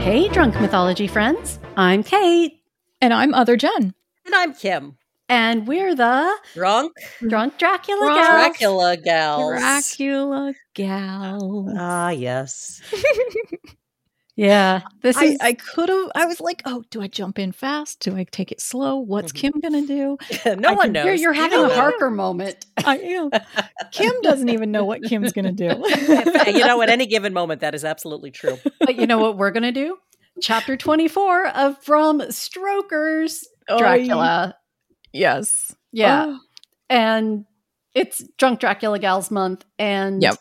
Hey, drunk mythology friends. I'm Cait. And I'm Other Jenn. And I'm Kim. And we're the Drunk Drunk Dracula Drunk Gals. Dracula gals. Dracula gal. Ah, yes. Yeah, this I, is. I could have. I was like, oh, do I jump in fast? Do I take it slow? What's Mhm. Kim gonna do? no I one knows. you're, you're having don't a. Harker moment. I am. Kim doesn't even know what Kim's gonna do. you know, at any given moment, that is absolutely true. but you know what we're gonna do? Chapter 24 of Bram Stoker's Dracula. yes. Yeah, Oh, and it's Drunk Dracula Gals Month. And Yep.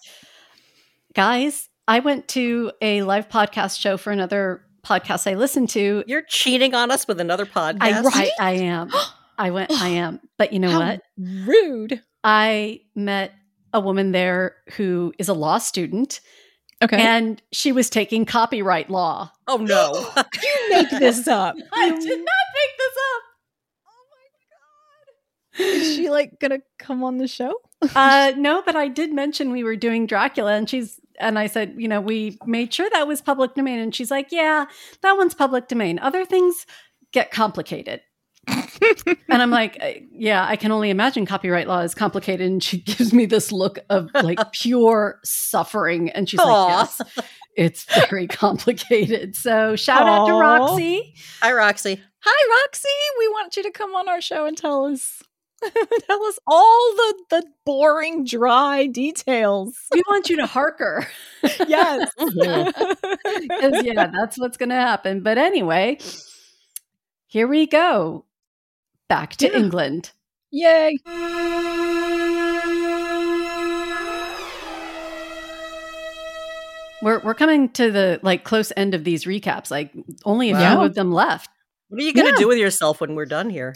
guys, I went to a live podcast show for another podcast I listened to. You're cheating on us with another podcast. I, Right? I, I am. I went. I am. But you know How what? rude. I met a woman there who is a law student, Okay. and she was taking copyright law. Oh no. you make this up. I did not make this up. Oh my god. Is she like gonna come on the show? uh no but i did mention we were doing dracula and she's and i said you know we made sure that was public domain. And she's like yeah that one's public domain. Other things get complicated. And i'm like uh, yeah i can only imagine copyright law is complicated. And she gives me this look of like pure suffering. And she's like yes it's very complicated. So shout out to roxy. Hi, Roxy. Hi, Roxy. We want you to come on our show and tell us tell us all the the boring, dry details. we want you to harker Yes. 'Cause, yeah, that's what's going to happen. But anyway, here we go. Back to Yeah. England. Yay. We're we're coming to the like close end of these recaps. Like only a few Wow. of them left. What are you going to Yeah. do with yourself when we're done here?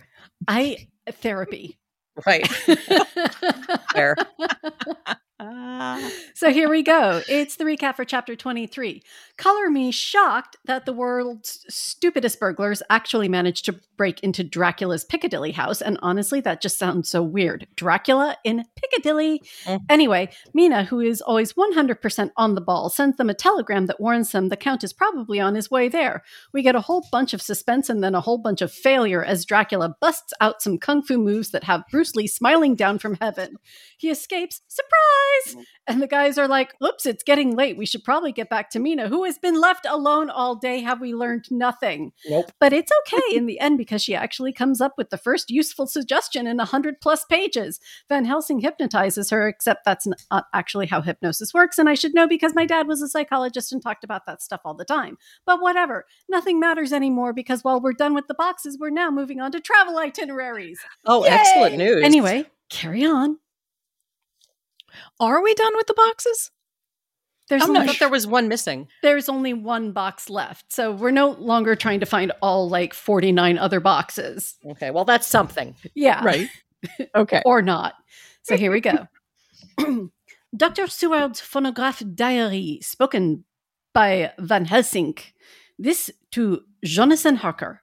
I therapy. Right. Fair. so here we go. It's the recap for chapter 23. Color me shocked that the world's stupidest burglars actually managed to break into Dracula's Piccadilly house. And honestly, that just sounds so weird. Dracula in Piccadilly. Mm. Anyway, Mina, who is always 100% on the ball, sends them a telegram that warns them the Count is probably on his way there. We get a whole bunch of suspense and then a whole bunch of failure as Dracula busts out some kung fu moves that have Bruce Lee smiling down from heaven. He escapes, surprise! Mm-hmm. And the guys are like, oops, it's getting late. We should probably get back to Mina, who has been left alone all day. Have we learned nothing? Nope. But it's okay in the end because she actually comes up with the first useful suggestion in 100 plus pages. Van Helsing hypnotizes her, except that's not uh, actually how hypnosis works. And I should know because my dad was a psychologist and talked about that stuff all the time. But whatever, nothing matters anymore because while we're done with the boxes, we're now moving on to travel itineraries. Oh, Yay! excellent news. Anyway, carry on. Are we done with the boxes? There's I'm not thought there was one missing. there's only one box left. So we're no longer trying to find all like 49 other boxes. Okay, well, that's something. Yeah. Right. Okay. Or not. So here we go. Dr. Seward's phonograph diary, spoken by Van Helsing. This to Jonathan Harker.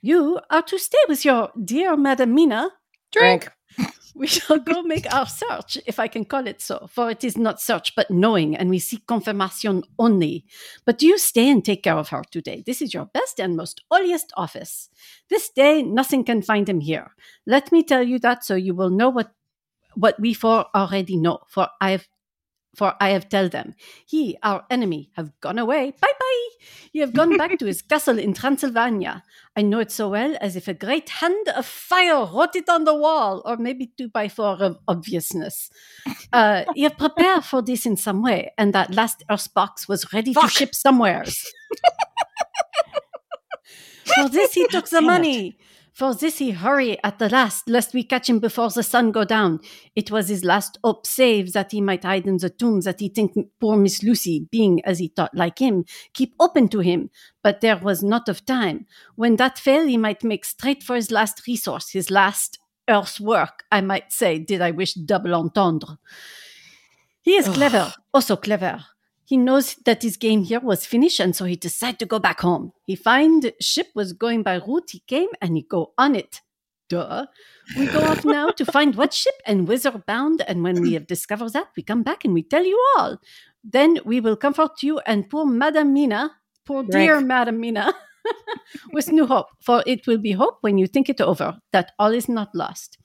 You are to stay with your dear Madam Mina. Drink. We shall go make our search, if I can call it so, for it is not search but knowing, and we seek confirmation only. But do you stay and take care of her today? This is your best and most holiest office. This day nothing can find him here. Let me tell you that so you will know what what we for already know, for I have for I have tell them. He, our enemy, have gone away. Bye bye. He have gone back to his castle in Transylvania. I know it so well as if a great hand of fire wrote it on the wall, or maybe two by four of obviousness. Uh, he have prepared for this in some way, and that last earth box was ready to ship somewheres. for this he took the money. For this he hurry at the last, lest we catch him before the sun go down. It was his last hope, save that he might hide in the tomb that he think poor Miss Lucy, being as he thought like him, keep open to him. But there was not of time. When that fail, he might make straight for his last resource, his last earth's work, I might say, did I wish double entendre. He is clever, oh also clever. He knows that his game here was finished, and so he decided to go back home. He find ship was going by route he came, and he go on it. Duh. We go off now to find what ship and whither bound, and when we have discovered that, we come back and we tell you all. Then we will comfort you and poor Madame Mina, poor dear Drink. Madame Mina, with new hope, for it will be hope when you think it over that all is not lost.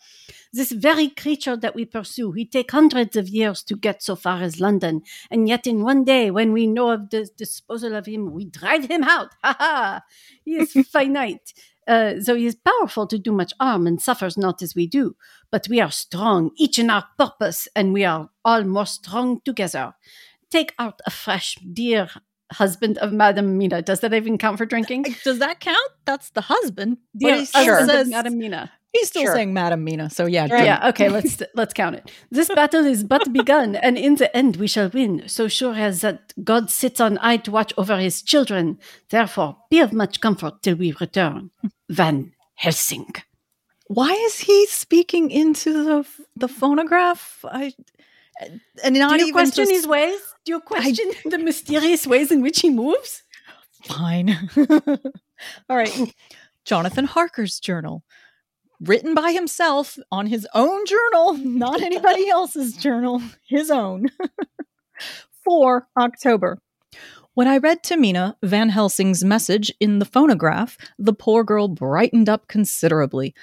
This very creature that we pursue, he take hundreds of years to get so far as London, and yet in one day, when we know of the disposal of him, we drive him out. Ha ha! He is finite. Uh, though he is powerful to do much harm and suffers not as we do, but we are strong, each in our purpose, and we are all more strong together. Take out a fresh, dear husband of Madame Mina. Does that even count for drinking? Does that count? That's the husband. But Dear he still husband says of Madame Mina. he's still Sure. saying Madam Mina. So yeah, Right. Yeah, okay, let's let's count it. This battle is but begun, and in the end we shall win, so sure as that God sits on high to watch over his children. Therefore, be of much comfort till we return. Van Helsing. Why is he speaking into the the phonograph? I and not Do you question just- his ways? Do you question the mysterious ways in which he moves? Fine. All right. Jonathan Harker's journal. Written by himself on his own journal, not anybody else's journal, his own. 4 October. When I read to Mina Van Helsing's message in the phonograph, the poor girl brightened up considerably.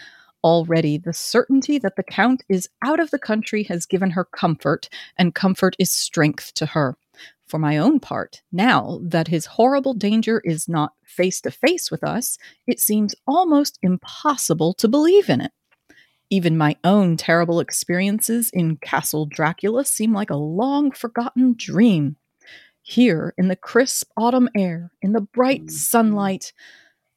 Already, the certainty that the Count is out of the country has given her comfort, and comfort is strength to her. For my own part, now that his horrible danger is not face to face with us, it seems almost impossible to believe in it. Even my own terrible experiences in Castle Dracula seem like a long forgotten dream. Here, in the crisp autumn air, in the bright mm. sunlight,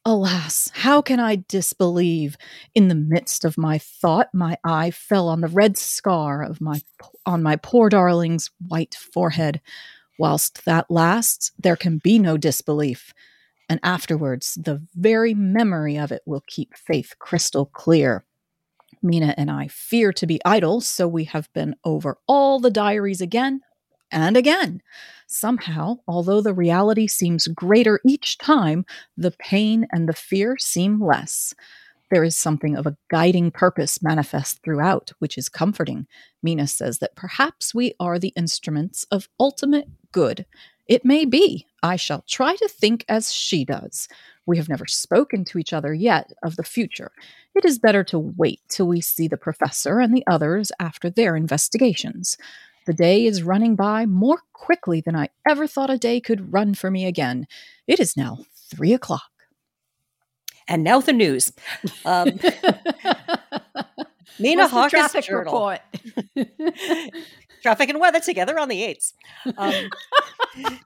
alas, how can I disbelieve? In the midst of my thought, my eye fell on the red scar of my on my poor darling's white forehead. Whilst that lasts, there can be no disbelief. And afterwards, the very memory of it will keep faith crystal clear. Mina and I fear to be idle, so we have been over all the diaries again and again. Somehow, although the reality seems greater each time, the pain and the fear seem less. There is something of a guiding purpose manifest throughout, which is comforting. Mina says that perhaps we are the instruments of ultimate good. It may be. I shall try to think as she does. We have never spoken to each other yet of the future. It is better to wait till we see the professor and the others after their investigations. The day is running by more quickly than I ever thought a day could run for me again. It is now three o'clock. And now the news. Um, the Harker's traffic journal. report? Traffic and weather together on the 8th. Um,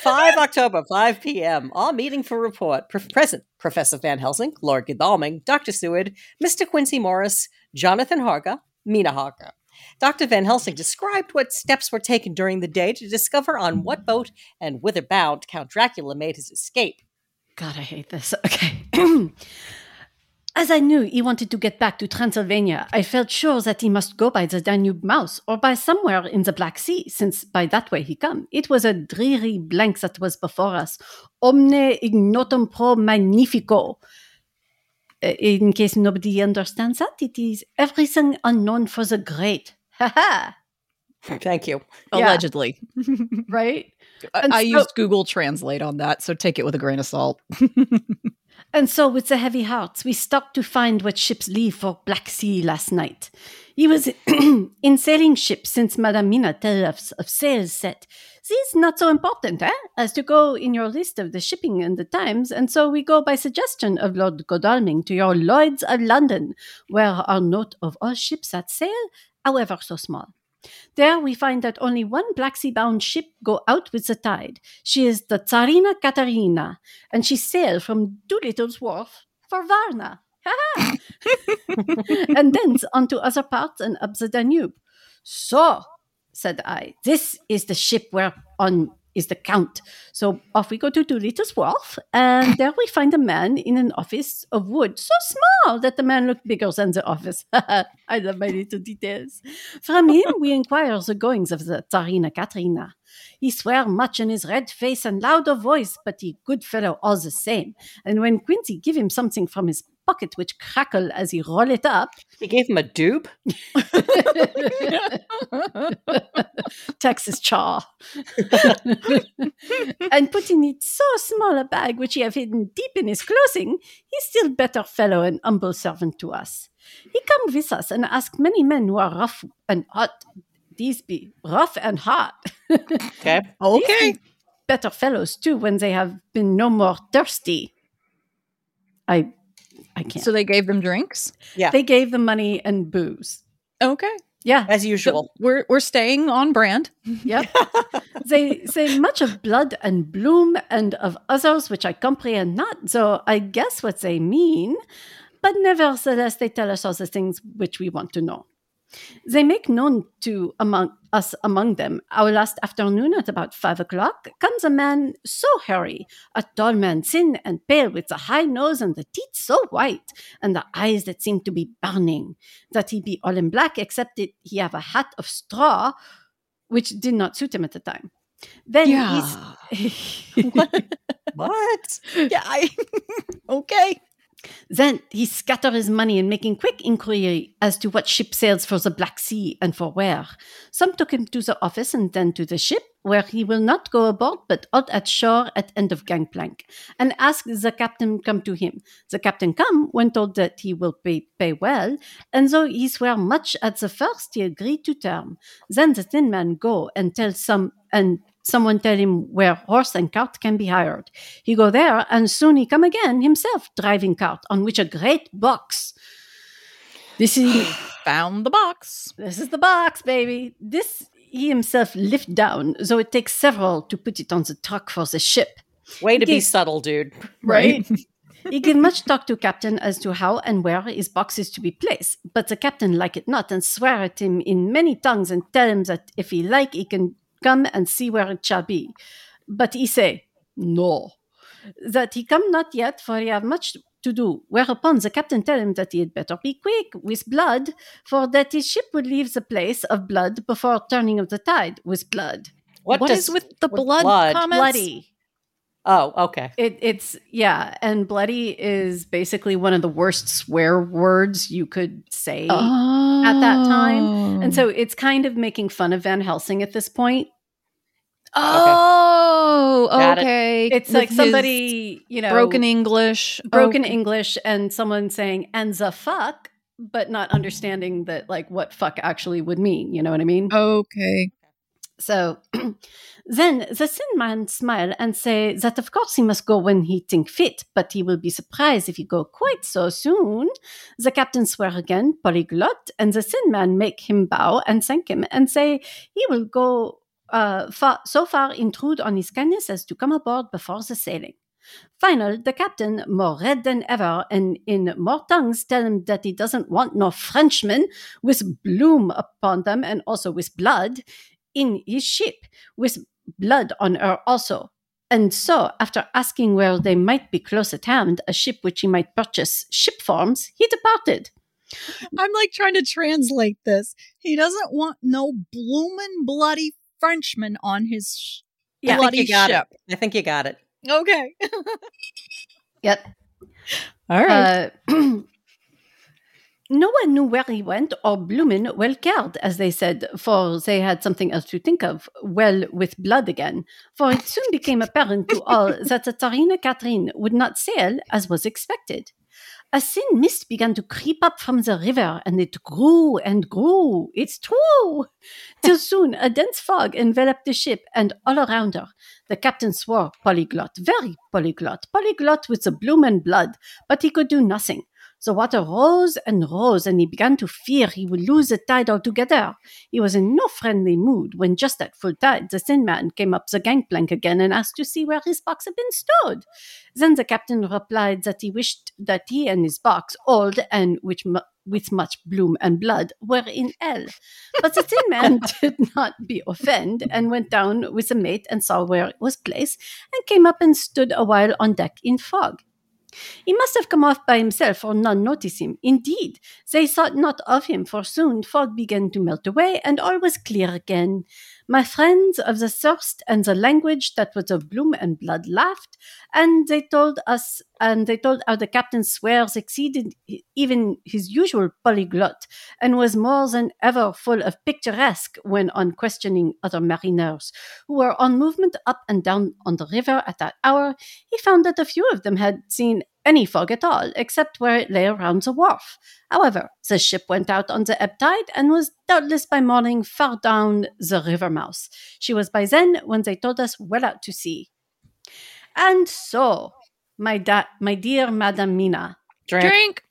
5 October, 5 p.m. All meeting for report. Pre- present Professor Van Helsing, Lord Godalming, Dr. Seward, Mr. Quincy Morris, Jonathan Harker, Mina Harker. Dr. Van Helsing described what steps were taken during the day to discover on what boat and whither bound Count Dracula made his escape. God, I hate this. Okay. As I knew he wanted to get back to Transylvania, I felt sure that he must go by the Danube mouth or by somewhere in the Black Sea, since by that way he come. It was a dreary blank that was before us. Omne ignotum pro magnifico. Uh, In case nobody understands that, it is everything unknown for the great. Ha ha! Thank you. Yeah. Allegedly. Right? I, And I so- used Google Translate on that, so take it with a grain of salt. And so, with the heavy hearts, we stopped to find what ships leave for Black Sea last night. He was in sailing ships since Madame Mina tell us of sails set. This not so important, eh? As to go in your list of the shipping and the times, and so we go by suggestion of Lord Godalming to your Lloyds of London, where are note of all ships that sail, however so small. There we find that only one Black Sea bound ship go out with the tide. She is the Tsarina Katarina, and she sailed from Doolittle's Wharf for Varna. And thence on to other parts and up the Danube. So, said I, this is the ship where on is the Count. So off we go to Doolittle's Wharf, and there we find a man in an office of wood, so small that the man looked bigger than the office. I love my little details. From him we inquire the goings of the Tsarina Katrina. He swear much in his red face and loud of voice, but he good fellow all the same. And when Quincy give him something from his pocket which crackle as he roll it up. He gave him a dupe. Texas chaw. and put in it so small a bag which he have hidden deep in his clothing, he's still better fellow and humble servant to us. He come with us and ask many men who are rough and hot. These be rough and hot. Okay. okay. better fellows too when they have been no more thirsty. I I can't. So they gave them drinks. Yeah. they gave them money and booze. Okay. Yeah, As So usual. we're we're staying on brand. Yep. they say much of blood and bloom and of others which I comprehend not, so I guess what they mean, but nevertheless they tell us all the things which we want to know. They make known to among us among them our last afternoon at about five o'clock comes a man so hairy, a tall man thin and pale with a high nose and the teeth so white and the eyes that seem to be burning, that he be all in black except that he have a hat of straw which did not suit him at the time. Then Yeah. he's What? Yeah. I, okay. Then he scatter his money in making quick inquiry as to what ship sails for the Black Sea and for where. Some took him to the office and then to the ship, where he will not go aboard but out at shore at end of gangplank, and ask the captain come to him. The captain come when told that he will pay, pay well, and though he swear much at the first, he agreed to term. Then the thin man go and tell some and someone tell him where horse and cart can be hired. He go there, and soon he come again himself, driving cart on which a great box. This is Found the box. this is the box, baby. This he himself lift down, though it takes several to put it on the truck for the ship. Way to be subtle, dude. Right. he give much talk to captain as to how and where his box is to be placed, but the captain like it not and swear at him in many tongues and tell him that if he like, he can come and see where it shall be. But he say no, that he come not yet, for he have much to do. Whereupon the captain tell him that he had better be quick with blood, for that his ship would leave the place of blood before turning of the tide with blood. What, what does is with the with blood, blood? comments? Bloody. Oh, okay. It, it's yeah, and bloody is basically one of the worst swear words you could say Oh. at that time, and so it's kind of making fun of Van Helsing at this point. Oh, Got it. okay. It's With like somebody you know broken English. broken Okay. English, and someone saying "and the fuck," but not understanding that like what fuck actually would mean. You know what I mean? Okay. So then the thin man smile and say that of course he must go when he think fit, but he will be surprised if he go quite so soon. The captain swear again, polyglot, and the thin man make him bow and thank him and say he will go uh, far, so far intrude on his kindness as to come aboard before the sailing. Final, the captain, more red than ever and in more tongues, tell him that he doesn't want no Frenchmen with bloom upon them and also with blood in his ship, with blood on her also. And so, after asking where they might be close at hand, a ship which he might purchase ship forms, he departed. I'm like trying to translate this. He doesn't want no bloomin' bloody Frenchman on his sh- Yeah. I think bloody you got ship. it. I think you got it. Okay. Yep. All right. Uh, no one knew where he went, or Bloomin well cared, as they said, for they had something else to think of, well with blood again. For it soon became apparent to all that the Tsarina Catherine would not sail as was expected. A thin mist began to creep up from the river, and it grew and grew. It's true! Till soon a dense fog enveloped the ship and all around her. The captain swore polyglot, very polyglot, polyglot with the bloom and blood, but he could do nothing. The water rose and rose, and he began to fear he would lose the tide altogether. He was in no friendly mood when, just at full tide, the thin man came up the gangplank again and asked to see where his box had been stowed. Then the captain replied that he wished that he and his box, old and which mu- with much bloom and blood, were in hell. But the thin man did not be offended and went down with the mate and saw where it was placed and came up and stood a while on deck in fog. He must have come off by himself, or none noticed him. Indeed, they thought not of him, for soon fog began to melt away, and all was clear again. My friends of the thirst and the language that was of bloom and blood laughed, and they told us, and they told how the captain's swears exceeded even his usual polyglot, and was more than ever full of picturesque when on questioning other mariners who were on movement up and down on the river at that hour. He found that a few of them had seen any fog at all, except where it lay around the wharf. However, the ship went out on the ebb tide and was doubtless by morning far down the river mouth. She was by then when they told us well out to sea. And so, my da- my dear Madame Mina, Drink. Drink.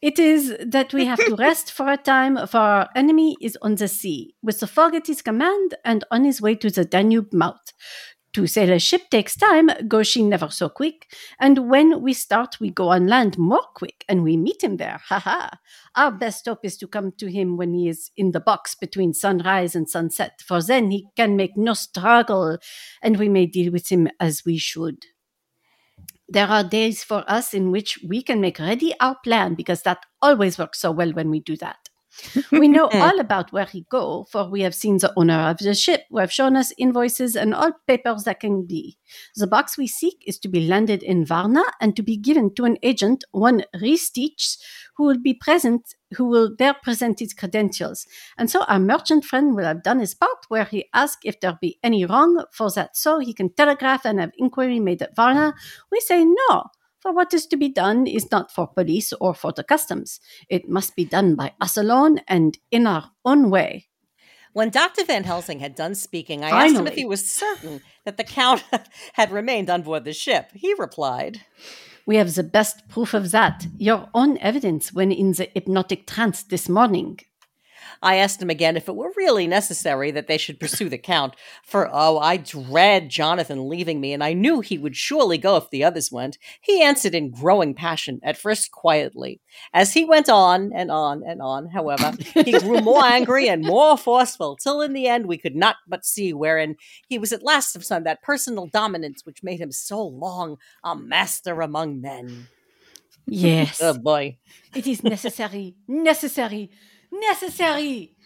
it is that we have to rest for a time, for our enemy is on the sea, with the fog at his command and on his way to the Danube mouth. To sail a ship takes time, go she never so quick, and when we start, we go on land more quick, and we meet him there. Ha ha! Our best hope is to come to him when he is in the box between sunrise and sunset, for then he can make no struggle, and we may deal with him as we should. There are days for us in which we can make ready our plan because that always works so well when we do that. We know all about where he go, for we have seen the owner of the ship, who have shown us invoices and all papers that can be. The box we seek is to be landed in Varna and to be given to an agent, one Ristich, who will be present, who will there present his credentials. And so our merchant friend will have done his part where he asks if there be any wrong, for that so he can telegraph and have inquiry made at Varna. We say no. For what is to be done is not for police or for the customs. It must be done by us alone and in our own way. When Dr. Van Helsing had done speaking, I asked him if he was certain that the Count had remained on board the ship. He replied, We have the best proof of that, your own evidence when in the hypnotic trance this morning. I asked him again if it were really necessary that they should pursue the Count, for oh, I dread Jonathan leaving me, and I knew he would surely go if the others went. He answered in growing passion, at first quietly. As he went on and on and on, however, he grew more angry and more forceful, till in the end we could not but see wherein he was at last of some that personal dominance which made him so long a master among men. Yes, Oh boy. it is necessary, necessary, necessary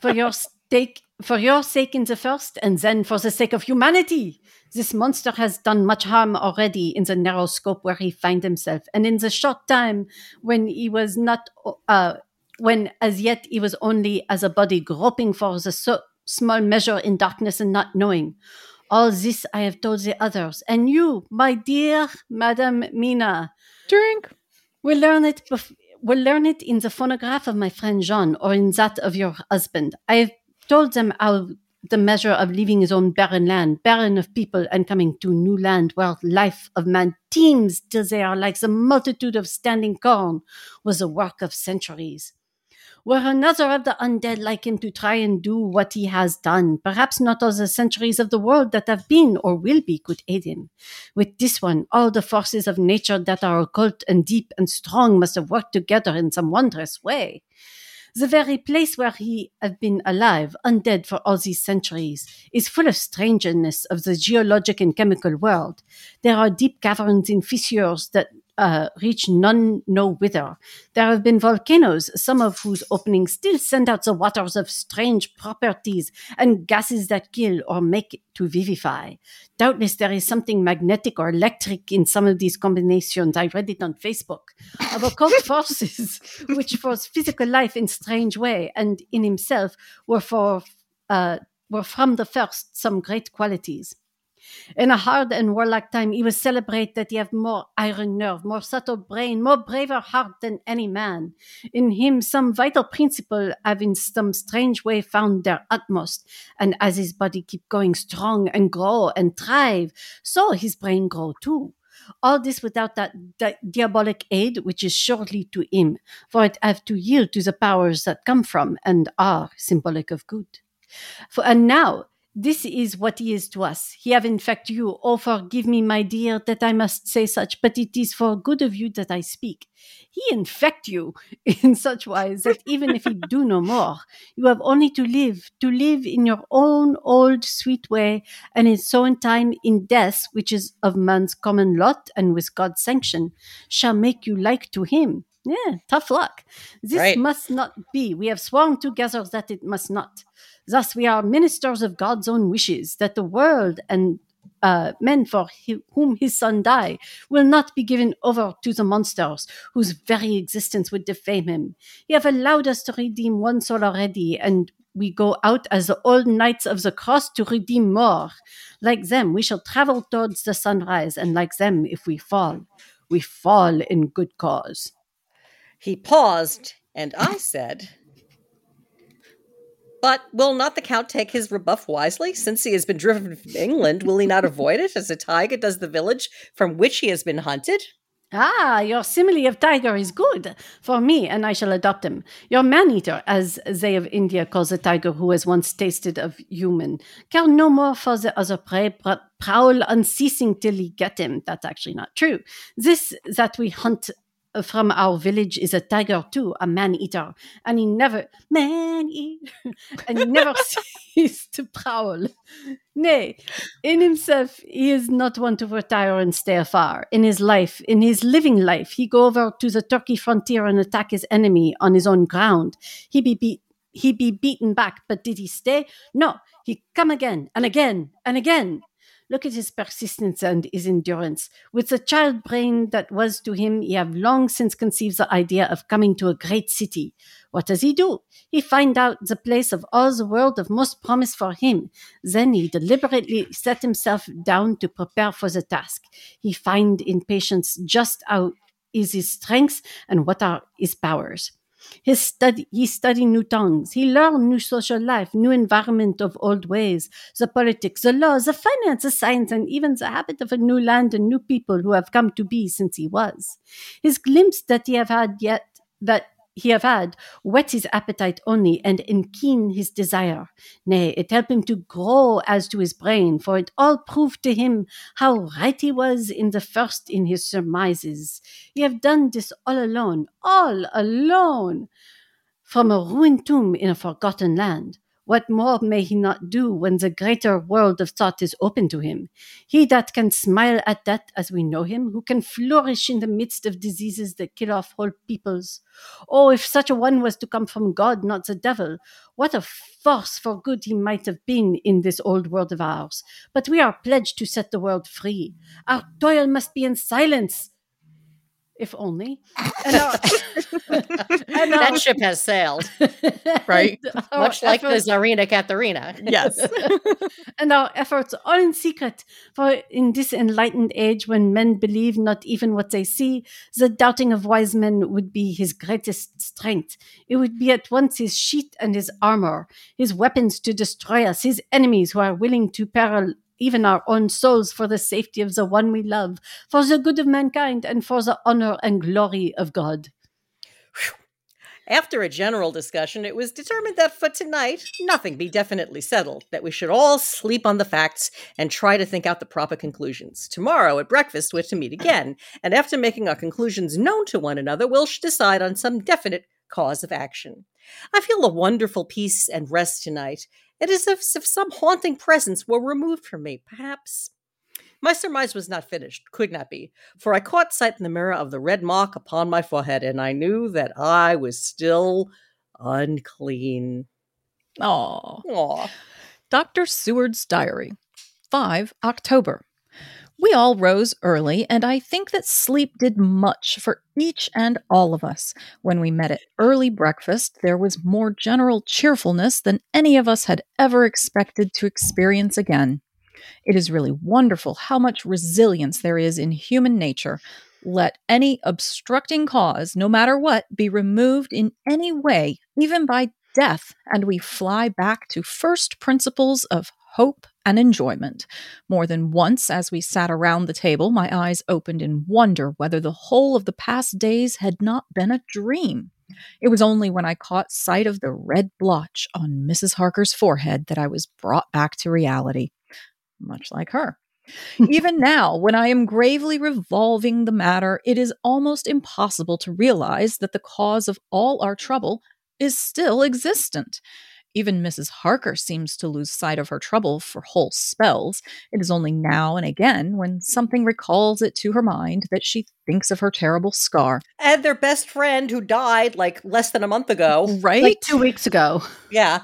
for your sake, for your sake in the first, and then for the sake of humanity. This monster has done much harm already in the narrow scope where he finds himself, and in the short time when he was not, uh, when as yet he was only as a body groping for the so small measure in darkness and not knowing. All this I have told the others, and you, my dear Madame Mina, Drink. We'll learn it. Bef- we'll learn it in the phonograph of my friend Jean, or in that of your husband. I have told them how the measure of leaving his own barren land, barren of people, and coming to new land where life of man teems till they are like the multitude of standing corn, was the work of centuries. Were another of the undead like him to try and do what he has done, perhaps not all the centuries of the world that have been or will be could aid him. With this one, all the forces of nature that are occult and deep and strong must have worked together in some wondrous way. The very place where he have been alive, undead for all these centuries, is full of strangeness of the geologic and chemical world. There are deep caverns in fissures that uh, reach none know whither. There have been volcanoes, some of whose openings still send out the waters of strange properties and gases that kill or make to vivify. Doubtless there is something magnetic or electric in some of these combinations. I read it on Facebook of occult forces which force physical life in strange way and in himself were for uh, were from the first some great qualities. In a hard and warlike time, he was celebrated that he have more iron nerve, more subtle brain, more braver heart than any man. In him, some vital principle have in some strange way found their utmost, and as his body keep going strong and grow and thrive, so his brain grow too. All this without that, that diabolic aid which is surely to him, for it have to yield to the powers that come from and are symbolic of good. For and now this is what he is to us. He have in fact you. Oh, forgive me, my dear, that I must say such, but it is for good of you that I speak. He infect you in such wise that even if he do no more, you have only to live, to live in your own old sweet way, and in so in time in death, which is of man's common lot and with God's sanction, shall make you like to him. Yeah, tough luck. This Right. must not be. We have sworn together that it must not. Thus, we are ministers of God's own wishes, that the world and uh, men for whom his son died will not be given over to the monsters whose very existence would defame him. You have allowed us to redeem one soul already, and we go out as the old knights of the cross to redeem more. Like them, we shall travel towards the sunrise, and like them, if we fall, we fall in good cause. He paused, and I said, But will not the Count take his rebuff wisely? Since he has been driven from England, will he not avoid it as a tiger does the village from which he has been hunted? Ah, your simile of tiger is good for me, and I shall adopt him. Your man eater, as they of India calls a tiger who has once tasted of human, care no more for the other prey, but prowl unceasing till he get him. That's actually not true. This that we hunt from our village is a tiger too, a man eater, and he never man eater, and he never cease to prowl. Nay, in himself he is not one to retire and stay afar. In his life, in his living life, he go over to the Turkey frontier and attack his enemy on his own ground. He be beat. He be beaten back, but did he stay? No, he come again and again and again. Look at his persistence and his endurance. With the child brain that was to him, he have long since conceived the idea of coming to a great city. What does he do? He find out the place of all the world of most promise for him. Then he deliberately set himself down to prepare for the task. He find in patience just how is his strengths and what are his powers. His study, he study new tongues. He learn new social life, new environment of old ways, the politics, the laws, the finance, the science, and even the habit of a new land and new people who have come to be since he was. His glimpse that he have had yet that he have had whet his appetite only and enkeen his desire. Nay, it helped him to grow as to his brain, for it all proved to him how right he was in the first in his surmises. He have done this all alone, all alone, from a ruined tomb in a forgotten land. What more may he not do when the greater world of thought is open to him? He that can smile at death as we know him, who can flourish in the midst of diseases that kill off whole peoples. Oh, if such a one was to come from God, not the devil, what a force for good he might have been in this old world of ours. But we are pledged to set the world free. Our toil must be in silence. If only. And our, uh, and our- That ship has sailed, Right. Uh, our much like the efforts- Tsarina Katharina. Yes. and our efforts all in secret. For in this enlightened age, when men believe not even what they see, the doubting of wise men would be his greatest strength. It would be at once his sheath and his armor, his weapons to destroy us, his enemies who are willing to peril even our own souls for the safety of the one we love, for the good of mankind, and for the honor and glory of God. After a general discussion, it was determined that for tonight, nothing be definitely settled, that we should all sleep on the facts and try to think out the proper conclusions. Tomorrow at breakfast, we're to meet again, and after making our conclusions known to one another, we'll decide on some definite cause of action. I feel a wonderful peace and rest tonight. It is as if some haunting presence were removed from me, perhaps. My surmise was not finished, could not be, for I caught sight in the mirror of the red mark upon my forehead, and I knew that I was still unclean. Aw. Aw. Dr. Seward's Diary, 5 October. We all rose early, and I think that sleep did much for each and all of us. When we met at early breakfast, there was more general cheerfulness than any of us had ever expected to experience again. It is really wonderful how much resilience there is in human nature. Let any obstructing cause, no matter what, be removed in any way, even by death, and we fly back to first principles of hope and enjoyment. More than once, as we sat around the table, my eyes opened in wonder whether the whole of the past days had not been a dream. It was only when I caught sight of the red blotch on Mrs. Harker's forehead that I was brought back to reality, much like her. Even now, when I am gravely revolving the matter, it is almost impossible to realize that the cause of all our trouble is still existent. Even Mrs. Harker seems to lose sight of her trouble for whole spells. It is only now and again, when something recalls it to her mind, that she thinks of her terrible scar. And their best friend who died like less than a month ago. Right? Like two weeks ago. Yeah.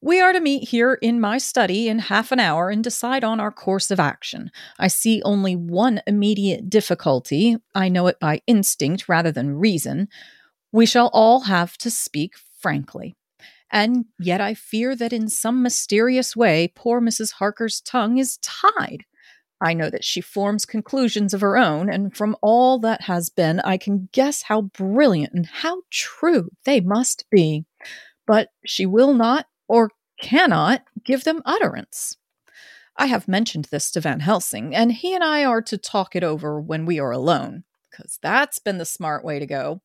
We are to meet here in my study in half an hour and decide on our course of action. I see only one immediate difficulty. I know it by instinct rather than reason. We shall all have to speak frankly. And yet I fear that in some mysterious way poor Mrs. Harker's tongue is tied. I know that she forms conclusions of her own, and from all that has been, I can guess how brilliant and how true they must be. But she will not or cannot give them utterance. I have mentioned this to Van Helsing, and he and I are to talk it over when we are alone, because that's been the smart way to go.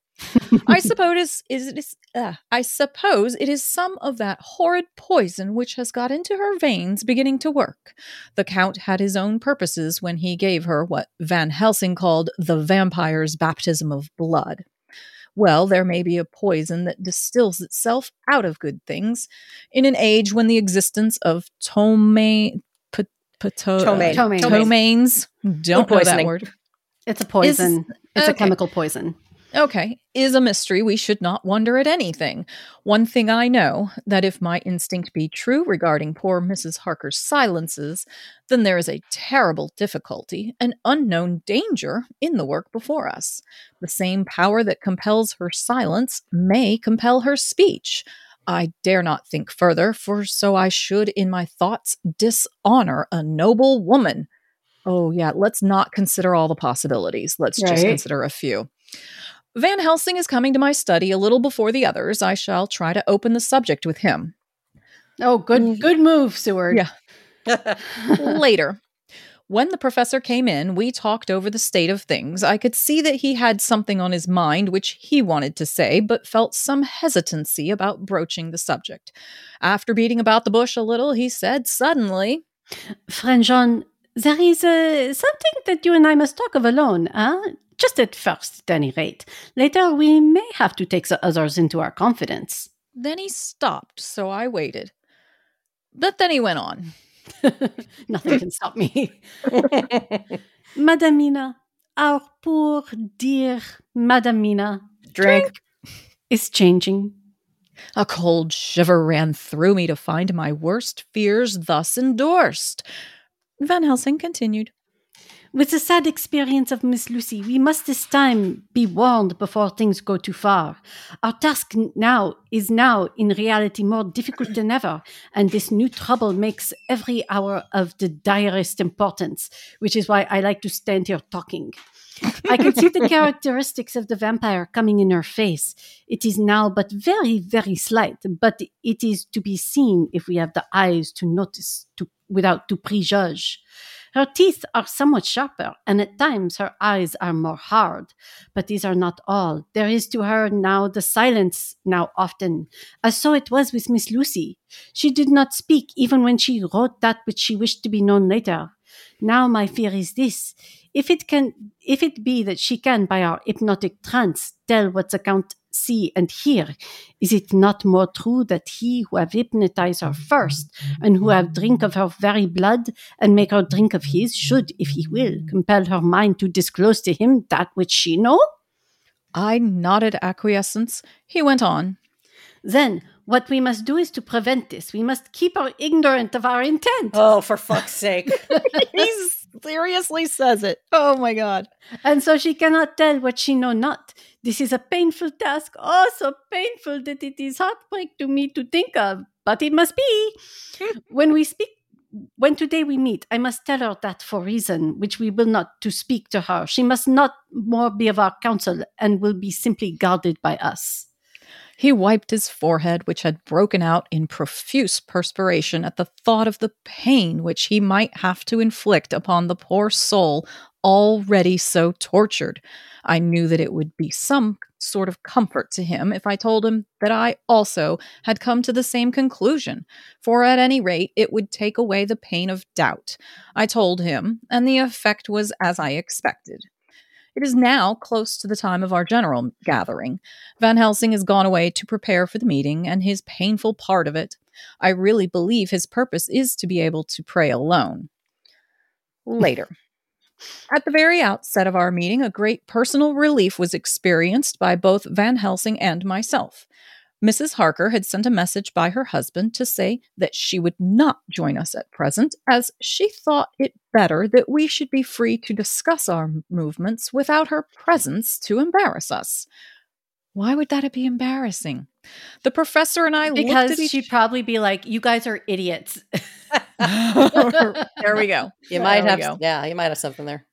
I suppose is it is uh, I suppose it is some of that horrid poison which has got into her veins beginning to work. The count had his own purposes when he gave her what Van Helsing called the vampire's baptism of blood. Well, there may be a poison that distills itself out of good things in an age when the existence of tome, p- pato- Ptomaine. Ptomaine. ptomaines, don't know that word. It's a poison. it's a chemical poison. Okay, is a mystery. We should not wonder at anything. One thing I know that if my instinct be true regarding poor Mrs. Harker's silences, then there is a terrible difficulty, an unknown danger in the work before us. The same power that compels her silence may compel her speech. I dare not think further, for so I should in my thoughts dishonor a noble woman. Oh, yeah, let's not consider all the possibilities. Let's just consider a few. Van Helsing is coming to my study a little before the others. I shall try to open the subject with him. Oh, good, good move, Seward. Yeah. Later, when the professor came in, we talked over the state of things. I could see that he had something on his mind which he wanted to say, but felt some hesitancy about broaching the subject. After beating about the bush a little, he said suddenly, Friend John, there is uh, something that you and I must talk of alone, huh? Just at first, at any rate. Later, we may have to take the others into our confidence. Then he stopped, so I waited. But then he went on. Nothing can stop me. Madame Mina, our poor dear Madame Mina Drink. is changing. A cold shiver ran through me to find my worst fears thus endorsed. Van Helsing continued. With the sad experience of Miss Lucy, we must this time be warned before things go too far. Our task now is now in reality more difficult than ever, and this new trouble makes every hour of the direst importance, which is why I like to stand here talking. I can see the characteristics of the vampire coming in her face. It is now but very, very slight, but it is to be seen if we have the eyes to notice to, without to prejudge. Her teeth are somewhat sharper, and at times her eyes are more hard. But these are not all. There is to her now the silence, now often, as so it was with Miss Lucy. She did not speak even when she wrote that which she wished to be known later. Now my fear is this. If it can, if it be that she can, by our hypnotic trance, tell what the Count see and hear, is it not more true that he who have hypnotized her first, and who have drink of her very blood, and make her drink of his, should, if he will, compel her mind to disclose to him that which she know? I nodded acquiescence. He went on. Then what we must do is to prevent this. We must keep her ignorant of our intent. Oh, for fuck's sake. he seriously says it. Oh my god. and so she cannot tell what she know not. This is a painful task, oh, so painful that it is heartbreak to me to think of, but it must be. when we speak, when today we meet, I must tell her that for reason which we will not to speak to her. She must not more be of our counsel and will be simply guarded by us. He wiped his forehead, which had broken out in profuse perspiration at the thought of the pain which he might have to inflict upon the poor soul already so tortured. I knew that it would be some sort of comfort to him if I told him that I also had come to the same conclusion, for at any rate it would take away the pain of doubt. I told him, and the effect was as I expected. It is now close to the time of our general gathering. Van Helsing has gone away to prepare for the meeting and his painful part of it. I really believe his purpose is to be able to pray alone. Later. At the very outset of our meeting, a great personal relief was experienced by both Van Helsing and myself. Mrs. Harker had sent a message by her husband to say that she would not join us at present, as she thought it better that we should be free to discuss our movements without her presence to embarrass us. Why would that be embarrassing? The professor and I because looked at each she'd probably be like, "You guys are idiots." there we go. You might There have, yeah, you might have something there.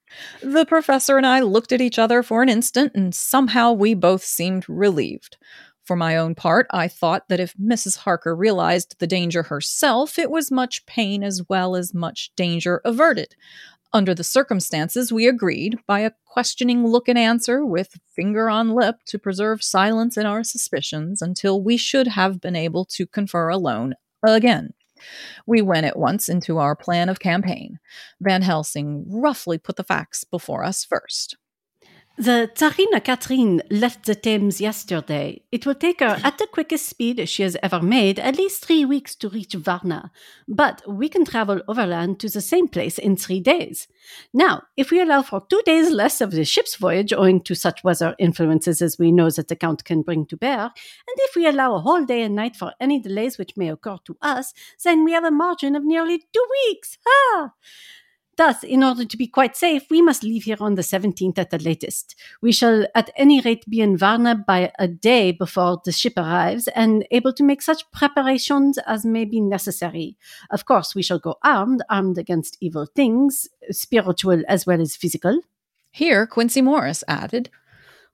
The professor and I looked at each other for an instant, and somehow we both seemed relieved. For my own part, I thought that if Mrs. Harker realized the danger herself, it was much pain as well as much danger averted. Under the circumstances, we agreed, by a questioning look and answer, with finger on lip, to preserve silence in our suspicions until we should have been able to confer alone again. We went at once into our plan of campaign. Van Helsing roughly put the facts before us first. The Tsarina Catherine left the Thames yesterday. It will take her at the quickest speed she has ever made at least three weeks to reach Varna, but we can travel overland to the same place in three days. Now, if we allow for two days less of the ship's voyage owing to such weather influences as we know that the Count can bring to bear, and if we allow a whole day and night for any delays which may occur to us, then we have a margin of nearly two weeks. Ha! Thus, in order to be quite safe, we must leave here on the 17th at the latest. We shall at any rate be in Varna by a day before the ship arrives and able to make such preparations as may be necessary. Of course, we shall go armed, armed against evil things, spiritual as well as physical. Here, Quincy Morris added,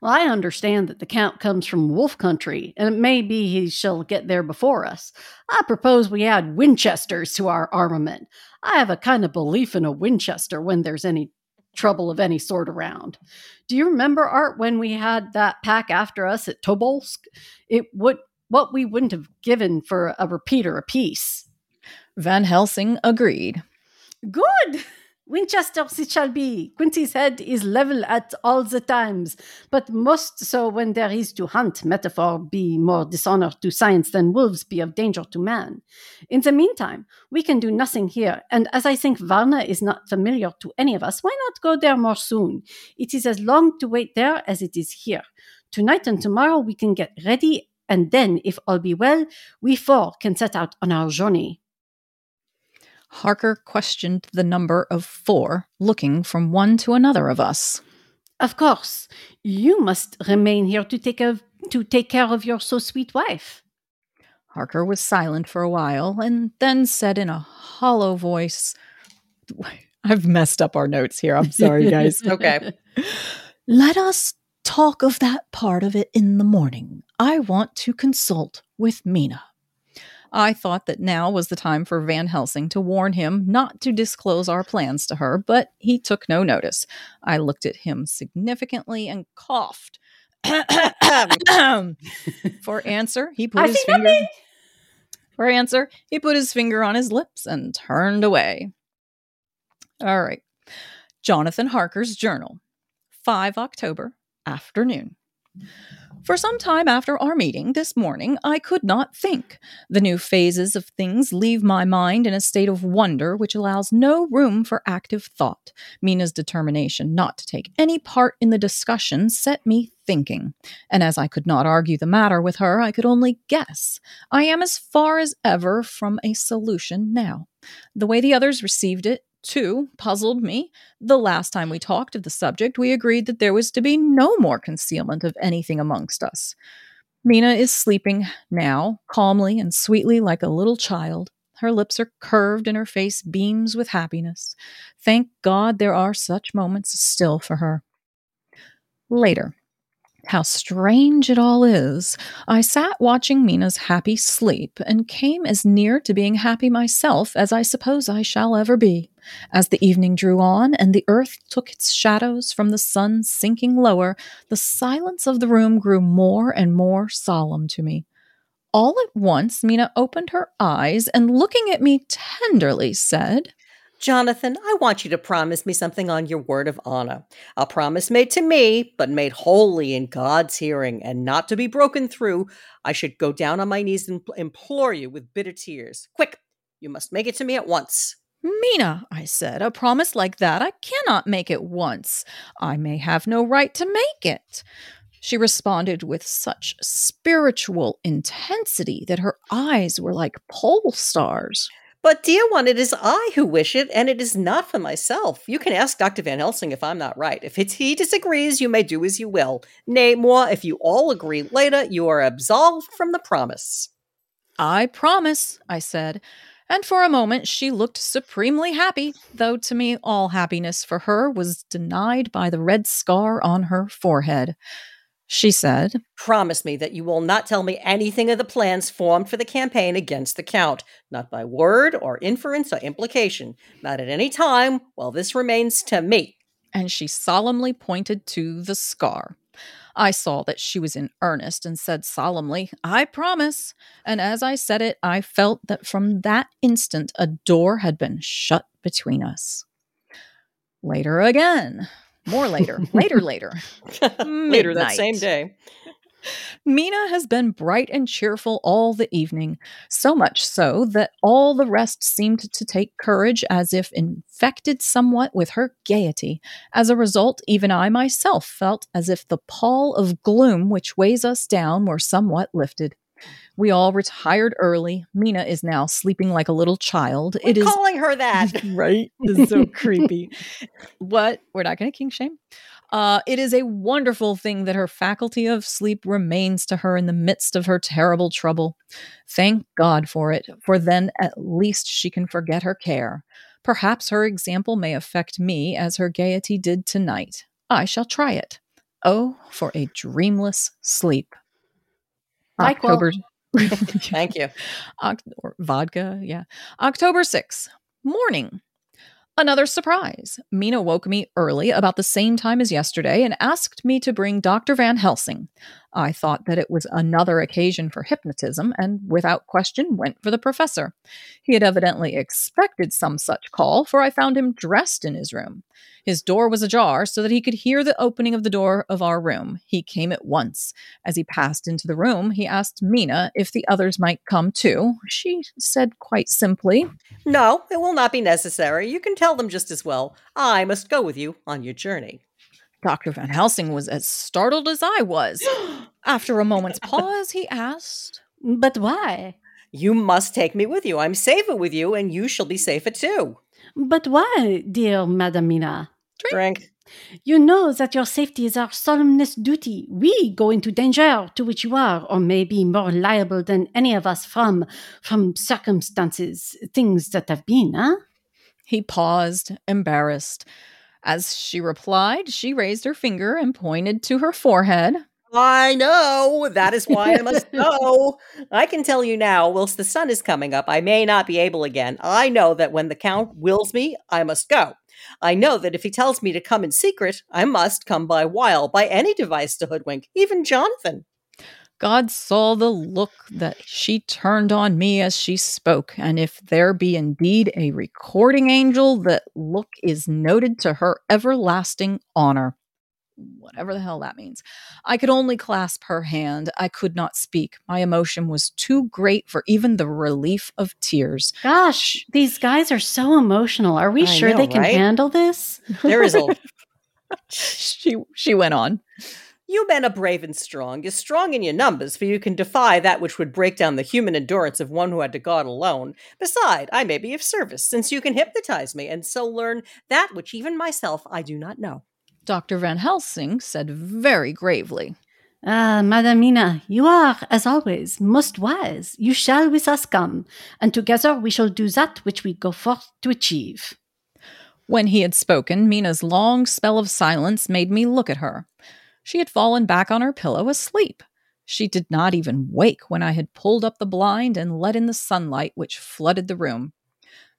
Well, I understand that the Count comes from Wolf Country, and it may be he shall get there before us. I propose we add Winchesters to our armament. I have a kind of belief in a Winchester when there's any trouble of any sort around. Do you remember, Art, when we had that pack after us at Tobolsk? It would what we wouldn't have given for a repeater apiece. Van Helsing agreed. Good. Winchesters it shall be. Quincy's head is level at all the times, but most so when there is to hunt. Metaphor be more dishonor to science than wolves be of danger to man. In the meantime, we can do nothing here, and as I think Varna is not familiar to any of us, why not go there more soon? It is as long to wait there as it is here. Tonight and tomorrow we can get ready, and then, if all be well, we four can set out on our journey. Harker questioned the number of four, looking from one to another of us. Of course, you must remain here to take of, to take care of your so sweet wife. Harker was silent for a while and then said in a hollow voice, I've messed up our notes here. I'm sorry, guys. Okay. Let us talk of that part of it in the morning. I want to consult with Mina. I thought that now was the time for Van Helsing to warn him not to disclose our plans to her, but he took no notice. I looked at him significantly and coughed. for answer, he put I his finger. For answer, he put his finger on his lips and turned away. All right. Jonathan Harker's journal, 5 October, afternoon. For some time after our meeting this morning, I could not think. The new phases of things leave my mind in a state of wonder which allows no room for active thought. Mina's determination not to take any part in the discussion set me thinking. And as I could not argue the matter with her, I could only guess. I am as far as ever from a solution now. The way the others received it, too, puzzled me. The last time we talked of the subject, we agreed that there was to be no more concealment of anything amongst us. Mina is sleeping now, calmly and sweetly like a little child. Her lips are curved and her face beams with happiness. Thank God there are such moments still for her. Later. How strange it all is. I sat watching Mina's happy sleep and came as near to being happy myself as I suppose I shall ever be. As the evening drew on and the earth took its shadows from the sun sinking lower, the silence of the room grew more and more solemn to me. All at once, Mina opened her eyes and, looking at me tenderly, said, Jonathan, I want you to promise me something on your word of honor. A promise made to me, but made wholly in God's hearing, and not to be broken through. I should go down on my knees and implore you with bitter tears. Quick, you must make it to me at once. Mina, I said, a promise like that I cannot make at once. I may have no right to make it. She responded with such spiritual intensity that her eyes were like pole stars. But, dear one, it is I who wish it, and it is not for myself. You can ask Dr. Van Helsing if I'm not right. If he disagrees, you may do as you will. Nay, more, if you all agree later, you are absolved from the promise. I promise, I said, and for a moment she looked supremely happy, though to me all happiness for her was denied by the red scar on her forehead. She said, Promise me that you will not tell me anything of the plans formed for the campaign against the Count, not by word or inference or implication, not at any time while this remains to me. And she solemnly pointed to the scar. I saw that she was in earnest and said solemnly, I promise. And as I said it, I felt that from that instant a door had been shut between us. Later again, more later, later, later. later that same day. Mina has been bright and cheerful all the evening, so much so that all the rest seemed to take courage as if infected somewhat with her gaiety. As a result, even I myself felt as if the pall of gloom which weighs us down were somewhat lifted. We all retired early. Mina is now sleeping like a little child. We're it is calling her that. right? Is so creepy. What? We're not going to king shame. Uh, it is a wonderful thing that her faculty of sleep remains to her in the midst of her terrible trouble. Thank God for it, for then at least she can forget her care. Perhaps her example may affect me as her gaiety did tonight. I shall try it. Oh, for a dreamless sleep. October. Thank you. Oct- vodka, yeah. October 6th, morning. Another surprise. Mina woke me early, about the same time as yesterday, and asked me to bring Dr. Van Helsing. I thought that it was another occasion for hypnotism, and without question went for the professor. He had evidently expected some such call, for I found him dressed in his room. His door was ajar so that he could hear the opening of the door of our room. He came at once. As he passed into the room, he asked Mina if the others might come too. She said quite simply, No, it will not be necessary. You can tell them just as well. I must go with you on your journey. Dr. Van Helsing was as startled as I was. After a moment's pause, he asked, But why? You must take me with you. I'm safer with you, and you shall be mm. safer too. But why, dear Madam Mina? Drink. You know that your safety is our solemnest duty. We go into danger to which you are, or may be more liable than any of us from from circumstances, things that have been, huh? He paused, embarrassed. As she replied, she raised her finger and pointed to her forehead. I know. That is why I must go. I can tell you now, whilst the sun is coming up, I may not be able again. I know that when the Count wills me, I must go. I know that if he tells me to come in secret, I must come by wile, by any device to hoodwink, even Jonathan. God saw the look that she turned on me as she spoke, and if there be indeed a recording angel, that look is noted to her everlasting honor. Whatever the hell that means. I could only clasp her hand. I could not speak. My emotion was too great for even the relief of tears. Gosh, these guys are so emotional. Are we I sure know, they can right? handle this? There is a she she went on. You men are brave and strong. You're strong in your numbers, for you can defy that which would break down the human endurance of one who had to guard alone. Beside, I may be of service, since you can hypnotize me, and so learn that which even myself I do not know. Dr. Van Helsing said very gravely. Ah, Madam Mina, you are, as always, most wise. You shall with us come, and together we shall do that which we go forth to achieve. When he had spoken, Mina's long spell of silence made me look at her. She had fallen back on her pillow asleep. She did not even wake when I had pulled up the blind and let in the sunlight which flooded the room.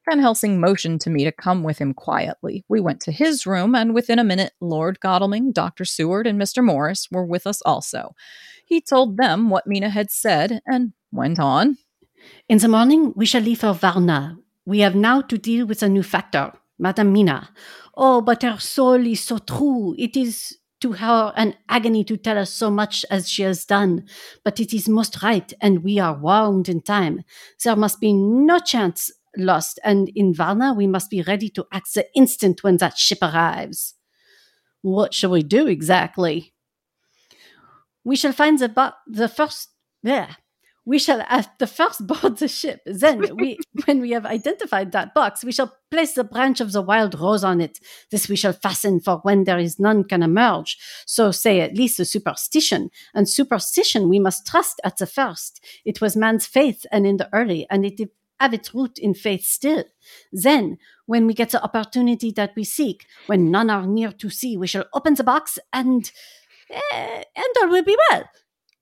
Van Helsing motioned to me to come with him quietly. We went to his room, and within a minute, Lord Godalming, Dr. Seward, and Mr. Morris were with us also. He told them what Mina had said and went on. In the morning, we shall leave for Varna. We have now to deal with a new factor, Madam Mina. Oh, but her soul is so true. It is to her an agony to tell us so much as she has done, but it is most right, and we are wound in time. There must be no chance lost, and in Varna we must be ready to act the instant when that ship arrives. What shall we do exactly? we shall find the bo- the first yeah we shall at the first board the ship then we when we have identified that box we shall place the branch of the wild rose on it. This we shall fasten for when there is none can emerge. So say at least a superstition. And superstition we must trust at the first. It was man's faith and in the early and it have its root in faith still. Then when we get the opportunity that we seek when none are near to see we shall open the box and eh, and all will be well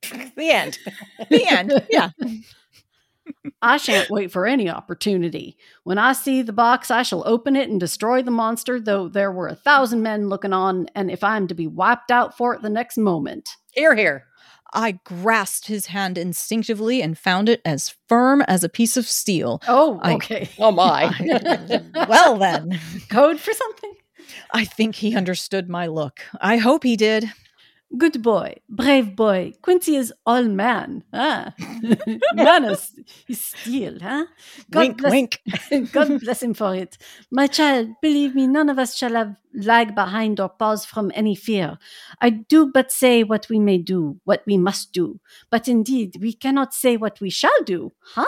the end. The end. Yeah. I shan't wait for any opportunity. When I see the box, I shall open it and destroy the monster, though there were a thousand men looking on, and if I am to be wiped out for it the next moment. Here, here. I grasped his hand instinctively and found it as firm as a piece of steel. Oh, I- okay. Oh my. well, then, Code for something? I think he understood my look. I hope he did. Good boy, brave boy. Quincy is all man. Ah. man is, is steel, huh? God wink, bless wink. God bless him for it. My child, believe me, none of us shall have lag behind or pause from any fear. I do but say what we may do, what we must do. But indeed, we cannot say what we shall do, huh?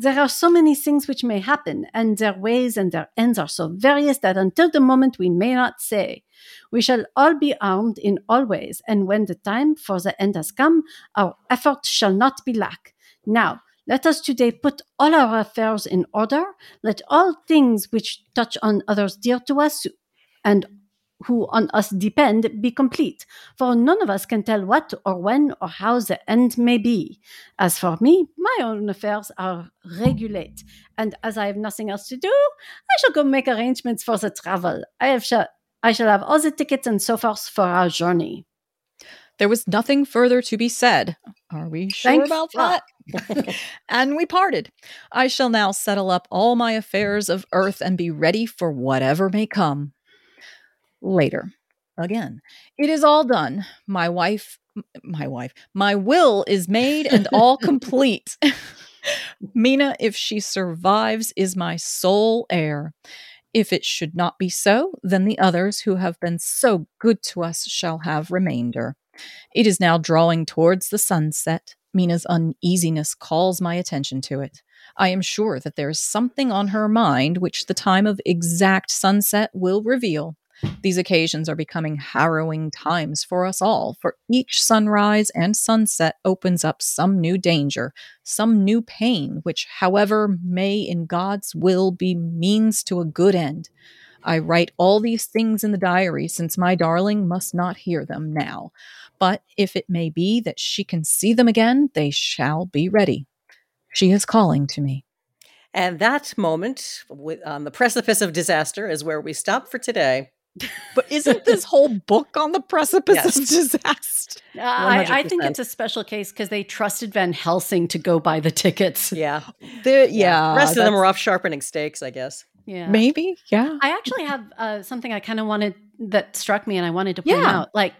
There are so many things which may happen, and their ways and their ends are so various that until the moment we may not say. We shall all be armed in all ways, and when the time for the end has come, our effort shall not be lack. Now, let us today put all our affairs in order. Let all things which touch on others dear to us and who on us depend be complete. For none of us can tell what or when or how the end may be. As for me, my own affairs are regulate, and as I have nothing else to do, I shall go make arrangements for the travel. I have shall I shall have all the tickets and so forth for our journey. There was nothing further to be said. Are we sure Thank about that? and we parted. I shall now settle up all my affairs of earth and be ready for whatever may come. Later. Again. It is all done. My wife, my wife, my will is made and all complete. Mina, if she survives, is my sole heir. If it should not be so, then the others who have been so good to us shall have remainder. It is now drawing towards the sunset. Mina's uneasiness calls my attention to it. I am sure that there is something on her mind which the time of exact sunset will reveal. These occasions are becoming harrowing times for us all, for each sunrise and sunset opens up some new danger, some new pain, which, however, may in God's will be means to a good end. I write all these things in the diary since my darling must not hear them now. But if it may be that she can see them again, they shall be ready. She is calling to me. And that moment on the precipice of disaster is where we stop for today. But isn't this whole book on the precipice Yes. of disaster? Uh, I, I think it's a special case because they trusted Van Helsing to go buy the tickets. Yeah. The, yeah. the rest of them that's- were off sharpening stakes, I guess. Yeah. Maybe, yeah. I actually have uh, something I kind of wanted that struck me and I wanted to point Yeah. out. Like,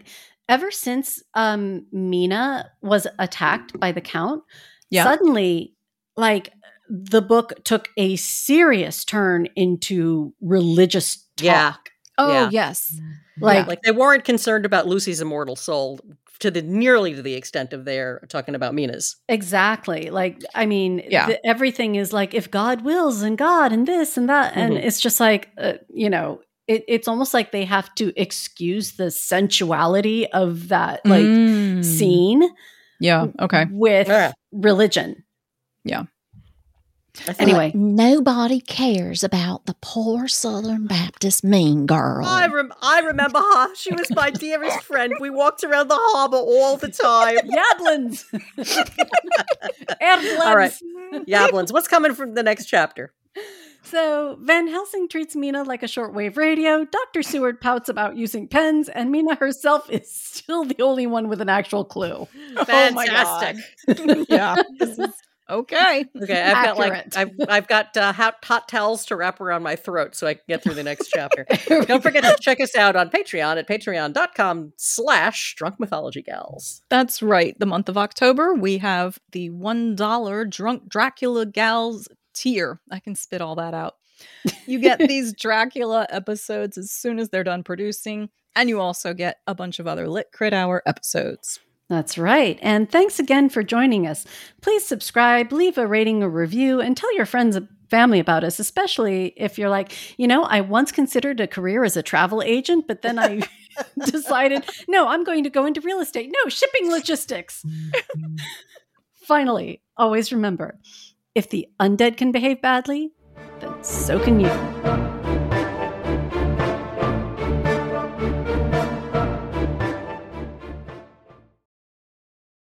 ever since um, Mina was attacked by the Count, Yeah. suddenly, like, the book took a serious turn into religious talk. Yeah. Oh, Yeah. yes. Like, Like they weren't concerned about Lucy's immortal soul to the nearly to the extent of their talking about Mina's. Exactly. Like, I mean, Yeah. th- everything is like, if God wills and God and this and that. And Mhm. it's just like, uh, you know, it, it's almost like they have to excuse the sensuality of that, like, Mm. scene Yeah, okay. with Yeah. religion. I think- Anyway, Nobody cares about the poor Southern Baptist mean girl. I, rem- I remember her. She was my dearest friend. We walked around the harbor all the time. Yablins. Erblins. All right. Yablins, what's coming from the next chapter? So Van Helsing treats Mina like a shortwave radio. Dr. Seward pouts about using pens, and Mina herself is still the only one with an actual clue. Oh my Fantastic. yeah. This is okay. Okay, I've got like I've I've got uh, hot, hot towels to wrap around my throat so I can get through the next chapter. Don't forget to check us out on Patreon at patreon.com slash drunk mythology gals. That's right. The month of October, we have the $1 Drunk Dracula Gals tier. I can spit all that out. You get these Dracula episodes as soon as they're done producing, and you also get a bunch of other Lit Crit Hour episodes. That's right. And thanks again for joining us. Please subscribe, leave a rating or review, and tell your friends and family about us, especially if you're like, you know, I once considered a career as a travel agent, but then I decided, no, I'm going to go into real estate. No, shipping logistics. Mm-hmm. Finally, always remember if the undead can behave badly, then so can you.